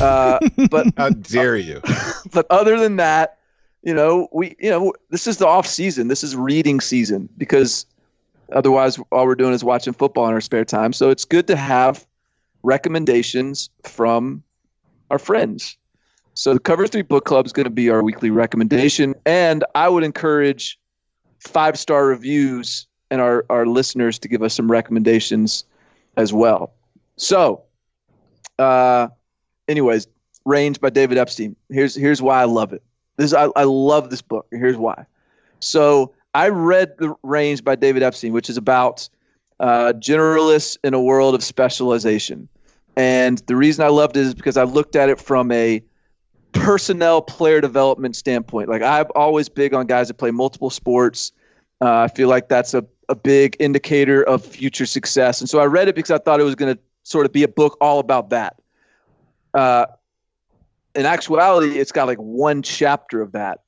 Uh, but How dare you? but other than that, you know, we you know this is the off season. This is reading season because otherwise all we're doing is watching football in our spare time. So it's good to have recommendations from our friends. So the Cover Three Book Club is going to be our weekly recommendation, and I would encourage five star reviews and our our listeners to give us some recommendations as well. So, uh, anyways, Range by David Epstein. Here's here's why I love it. This I, I love this book. Here's why. So I read The Range by David Epstein, which is about uh, generalists in a world of specialization. And the reason I loved it is because I looked at it from a personnel player development standpoint. Like I'm always big on guys that play multiple sports. Uh, I feel like that's a, a big indicator of future success. And so I read it because I thought it was going to sort of be a book all about that. Uh, in actuality, it's got like one chapter of that.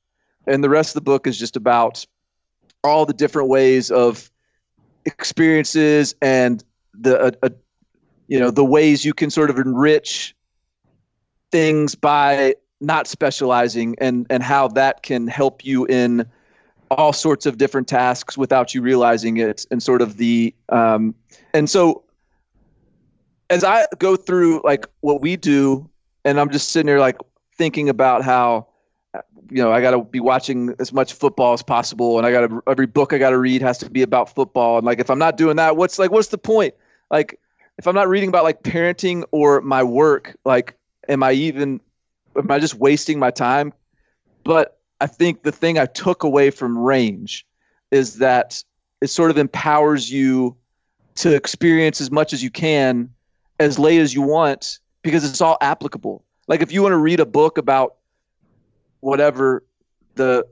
And the rest of the book is just about all the different ways of experiences and the, uh, uh, you know, the ways you can sort of enrich things by not specializing and, and how that can help you in all sorts of different tasks without you realizing it and sort of the, um, and so as I go through like what we do and I'm just sitting there like thinking about how you know I got to be watching as much football as possible, and I got to every book I got to read has to be about football, and like if I'm not doing that, what's like what's the point? Like if I'm not reading about like parenting or my work, like am I even am I just wasting my time? But I think the thing I took away from Range is that it sort of empowers you to experience as much as you can as late as you want because it's all applicable. Like if you want to read a book about whatever the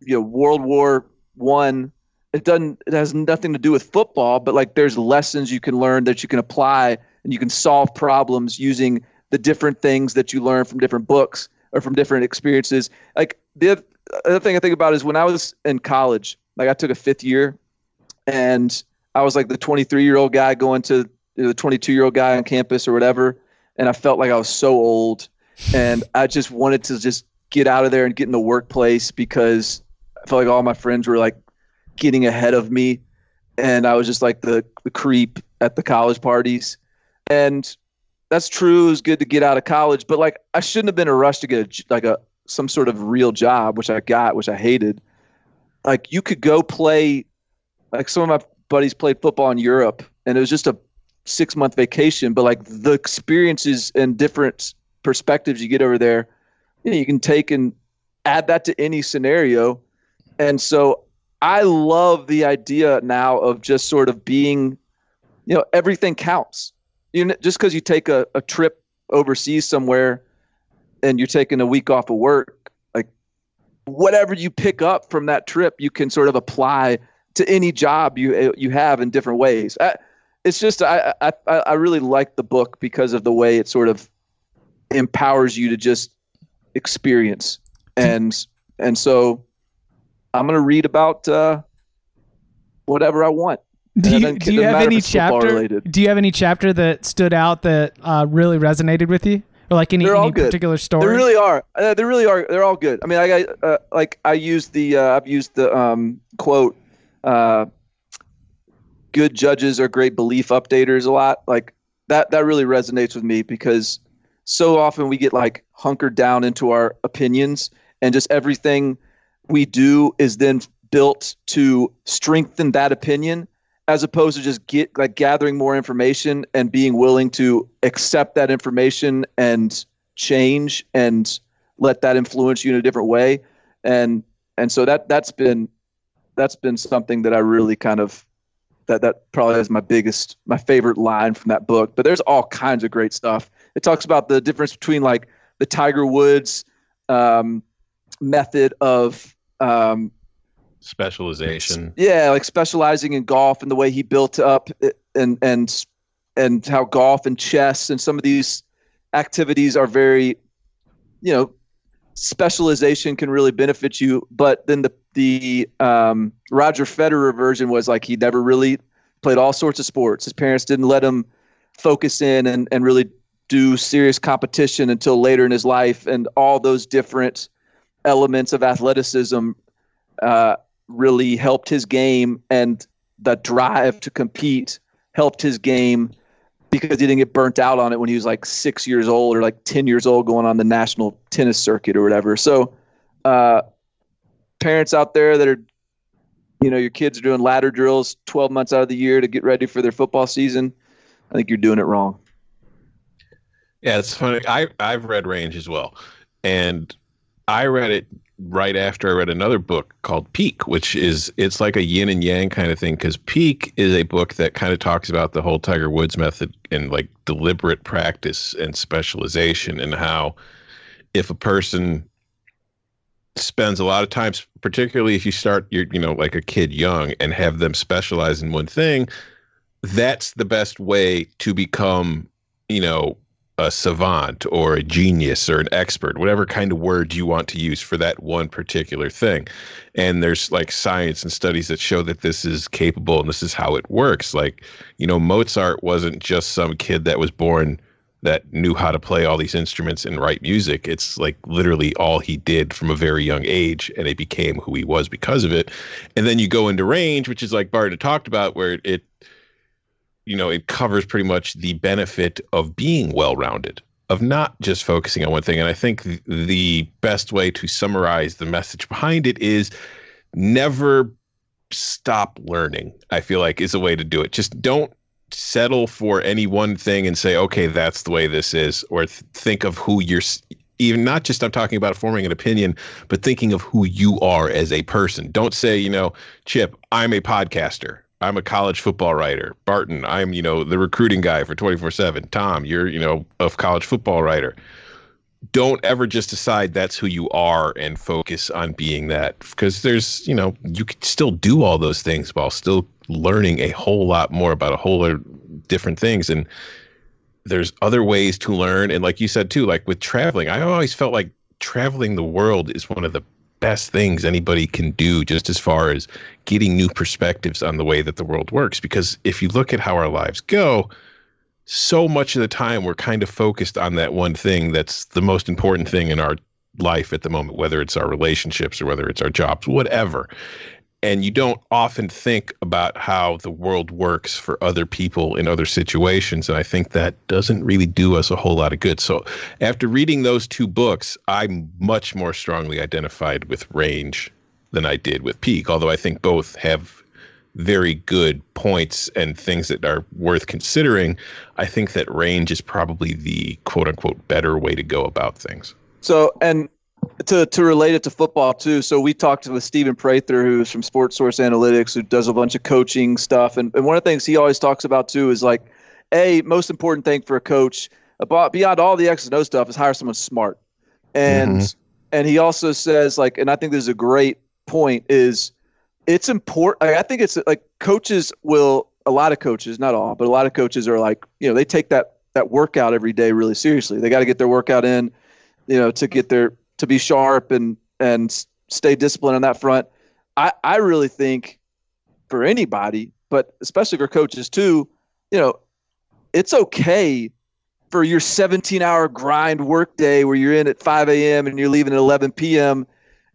you know World War One, it doesn't it has nothing to do with football, but like there's lessons you can learn that you can apply and you can solve problems using the different things that you learn from different books or from different experiences. Like the other, other thing I think about is when I was in college, like I took a fifth year and I was like the 23 year old guy going to the 22 year old guy on campus or whatever. And I felt like I was so old and I just wanted to just get out of there and get in the workplace because I felt like all my friends were like getting ahead of me. And I was just like the, the creep at the college parties. And that's true. It was good to get out of college, but like I shouldn't have been in a rush to get a, like a some sort of real job, which I got, which I hated. Like you could go play, like some of my buddies played football in Europe, and it was just a six month vacation. But like the experiences and different perspectives you get over there, you, know, you can take and add that to any scenario. And so I love the idea now of just sort of being, you know, everything counts you know, just because you take a, a trip overseas somewhere and you're taking a week off of work, like whatever you pick up from that trip, you can sort of apply to any job you you have in different ways. It's just I, I I really like the book because of the way it sort of empowers you to just experience and and so I'm gonna read about uh, whatever I want. Do you, do you have any chapter? Do you have any chapter that stood out that uh, really resonated with you, or like any, any particular story? They really are. Uh, they really are. They're all good. I mean, I got uh, like I used the uh, I've used the um, quote. Good judges are great belief updaters a lot. Like that. That really resonates with me because so often we get like hunkered down into our opinions and just everything we do is then built to strengthen that opinion as opposed to just get like gathering more information and being willing to accept that information and change and let that influence you in a different way and and so that that's been that's been something that I really kind of that that probably is my biggest my favorite line from that book but there's all kinds of great stuff it talks about the difference between like the Tiger Woods um, method of um, Specialization. yeah, like specializing in golf and the way he built up and and and how golf and chess and some of these activities are very, you know, specialization can really benefit you. But then the the um, Roger Federer version was like he never really played all sorts of sports. His parents didn't let him focus in and, and really do serious competition until later in his life, and all those different elements of athleticism uh, really helped his game, and the drive to compete helped his game because he didn't get burnt out on it when he was like six years old or like 10 years old going on the national tennis circuit or whatever. So, uh, parents out there that are, you know, your kids are doing ladder drills 12 months out of the year to get ready for their football season, I think you're doing it wrong. Yeah, it's funny. I I've read Range as well, and I read it right after I read another book called Peak, which is it's like a yin and yang kind of thing. Because Peak is a book that kind of talks about the whole Tiger Woods method and like deliberate practice and specialization, and how if a person spends a lot of time, particularly if you start you're you know like a kid young and have them specialize in one thing, that's the best way to become you know a savant or a genius or an expert, whatever kind of word you want to use for that one particular thing. And there's like science and studies that show that this is capable and this is how it works. Like, you know, Mozart wasn't just some kid that was born that knew how to play all these instruments and write music. It's like literally all he did from a very young age, and it became who he was because of it. And then you go into range, which is like Bart talked about, where it you know, it covers pretty much the benefit of being well rounded, of not just focusing on one thing. And I think the best way to summarize the message behind it is never stop learning, I feel like is a way to do it. Just don't settle for any one thing and say, okay, that's the way this is, or th- think of who you're even not just I'm talking about forming an opinion, but thinking of who you are as a person. Don't say, you know, Chip, I'm a podcaster. I'm a college football writer. Barton, I'm, you know, the recruiting guy for 24/7. Tom, you're, you know, a college football writer. Don't ever just decide that's who you are and focus on being that because there's, you know, you can still do all those things while still learning a whole lot more about a whole lot of different things and there's other ways to learn and like you said too, like with traveling, I always felt like traveling the world is one of the best things anybody can do just as far as getting new perspectives on the way that the world works. Because if you look at how our lives go so much of the time we're kind of focused on that one thing that's the most important thing in our life at the moment whether it's our relationships or whether it's our jobs whatever and you don't often think about how the world works for other people in other situations and i think that doesn't really do us a whole lot of good. So after reading those two books i'm much more strongly identified with range than i did with peak although i think both have very good points and things that are worth considering. I think that range is probably the quote unquote better way to go about things. So and to to relate it to football too. So we talked with Stephen Prather, who's from Sports Source Analytics, who does a bunch of coaching stuff, and and one of the things he always talks about too is like, a most important thing for a coach about beyond all the X and O stuff is hire someone smart, and mm-hmm. and he also says like, and I think this is a great point is it's important. I think it's like coaches will a lot of coaches, not all, but a lot of coaches are like, you know, they take that that workout every day really seriously. They got to get their workout in, you know, to get their to be sharp and and stay disciplined on that front. I I really think for anybody, but especially for coaches too, you know, it's okay for your 17 hour grind work day where you're in at 5 a.m. and you're leaving at 11 p.m.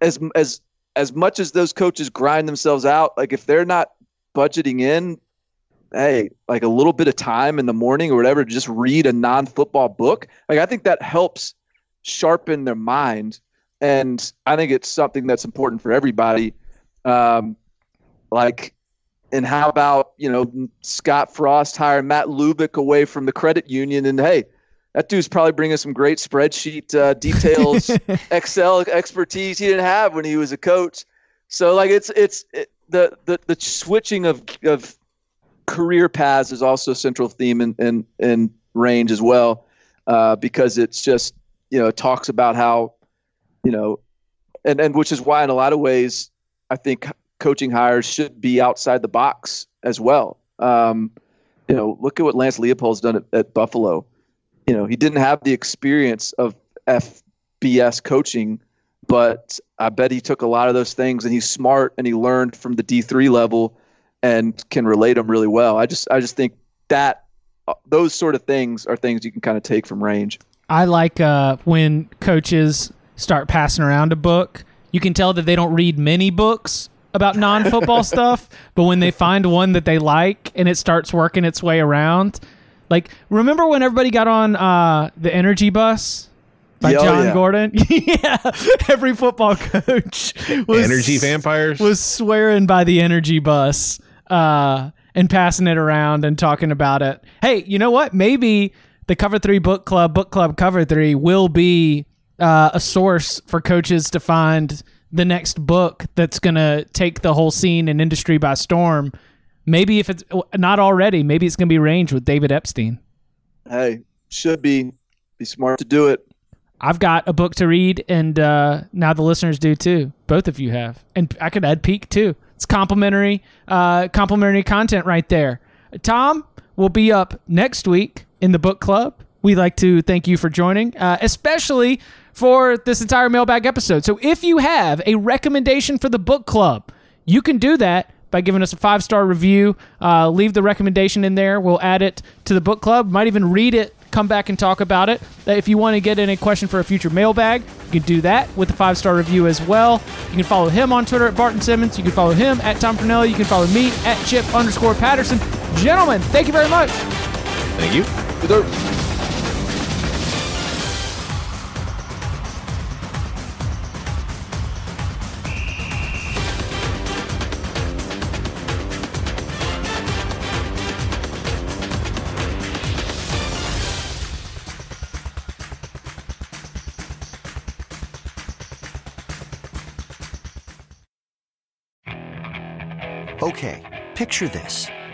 As as as much as those coaches grind themselves out, like if they're not budgeting in, hey, like a little bit of time in the morning or whatever, just read a non football book. Like I think that helps sharpen their mind. And I think it's something that's important for everybody. Um, like, and how about, you know, Scott Frost hiring Matt Lubick away from the credit union? And hey, that dude's probably bringing some great spreadsheet uh, details, Excel expertise he didn't have when he was a coach. So like it's it's it, the the the switching of of career paths is also a central theme in in, in range as well, uh, because it's just you know, talks about how, you know, and, and which is why in a lot of ways, I think coaching hires should be outside the box as well. Um, you know, look at what Lance Leipold's done at, at Buffalo. You know, he didn't have the experience of FBS coaching, but I bet he took a lot of those things and he's smart and he learned from the D3 level and can relate them really well. I just I just think that uh, those sort of things are things you can kind of take from range. I like uh, when coaches start passing around a book. You can tell that they don't read many books about non-football stuff, but when they find one that they like and it starts working its way around, like remember when everybody got on uh, the Energy Bus by oh, Jon yeah. Gordon? yeah, every football coach was Energy vampires. was swearing by the Energy Bus uh, and passing it around and talking about it. Hey, you know what? Maybe the Cover Three Book Club, Book Club Cover Three, will be uh, a source for coaches to find the next book that's going to take the whole scene and industry by storm. Maybe if it's not already, maybe it's going to be Range with David Epstein. Hey, should be be smart to do it. I've got a book to read, and uh, now the listeners do too. Both of you have, and I could add Peak too. It's complimentary, uh, complimentary content right there. Tom will be up next week in the book club. We'd like to thank you for joining, uh, especially for this entire mailbag episode. So if you have a recommendation for the book club, you can do that by giving us a five star review. Uh, leave the recommendation in there. We'll add it to the book club. Might even read it. Come back and talk about it. Uh, If you want to get in a question for a future mailbag, you can do that with a five star review as well. You can follow him on Twitter at Barton Simmons. You can follow him at Tom Fornelli. You can follow me at Chip underscore Patterson. Gentlemen, thank you very much. Thank you. Okay, picture this.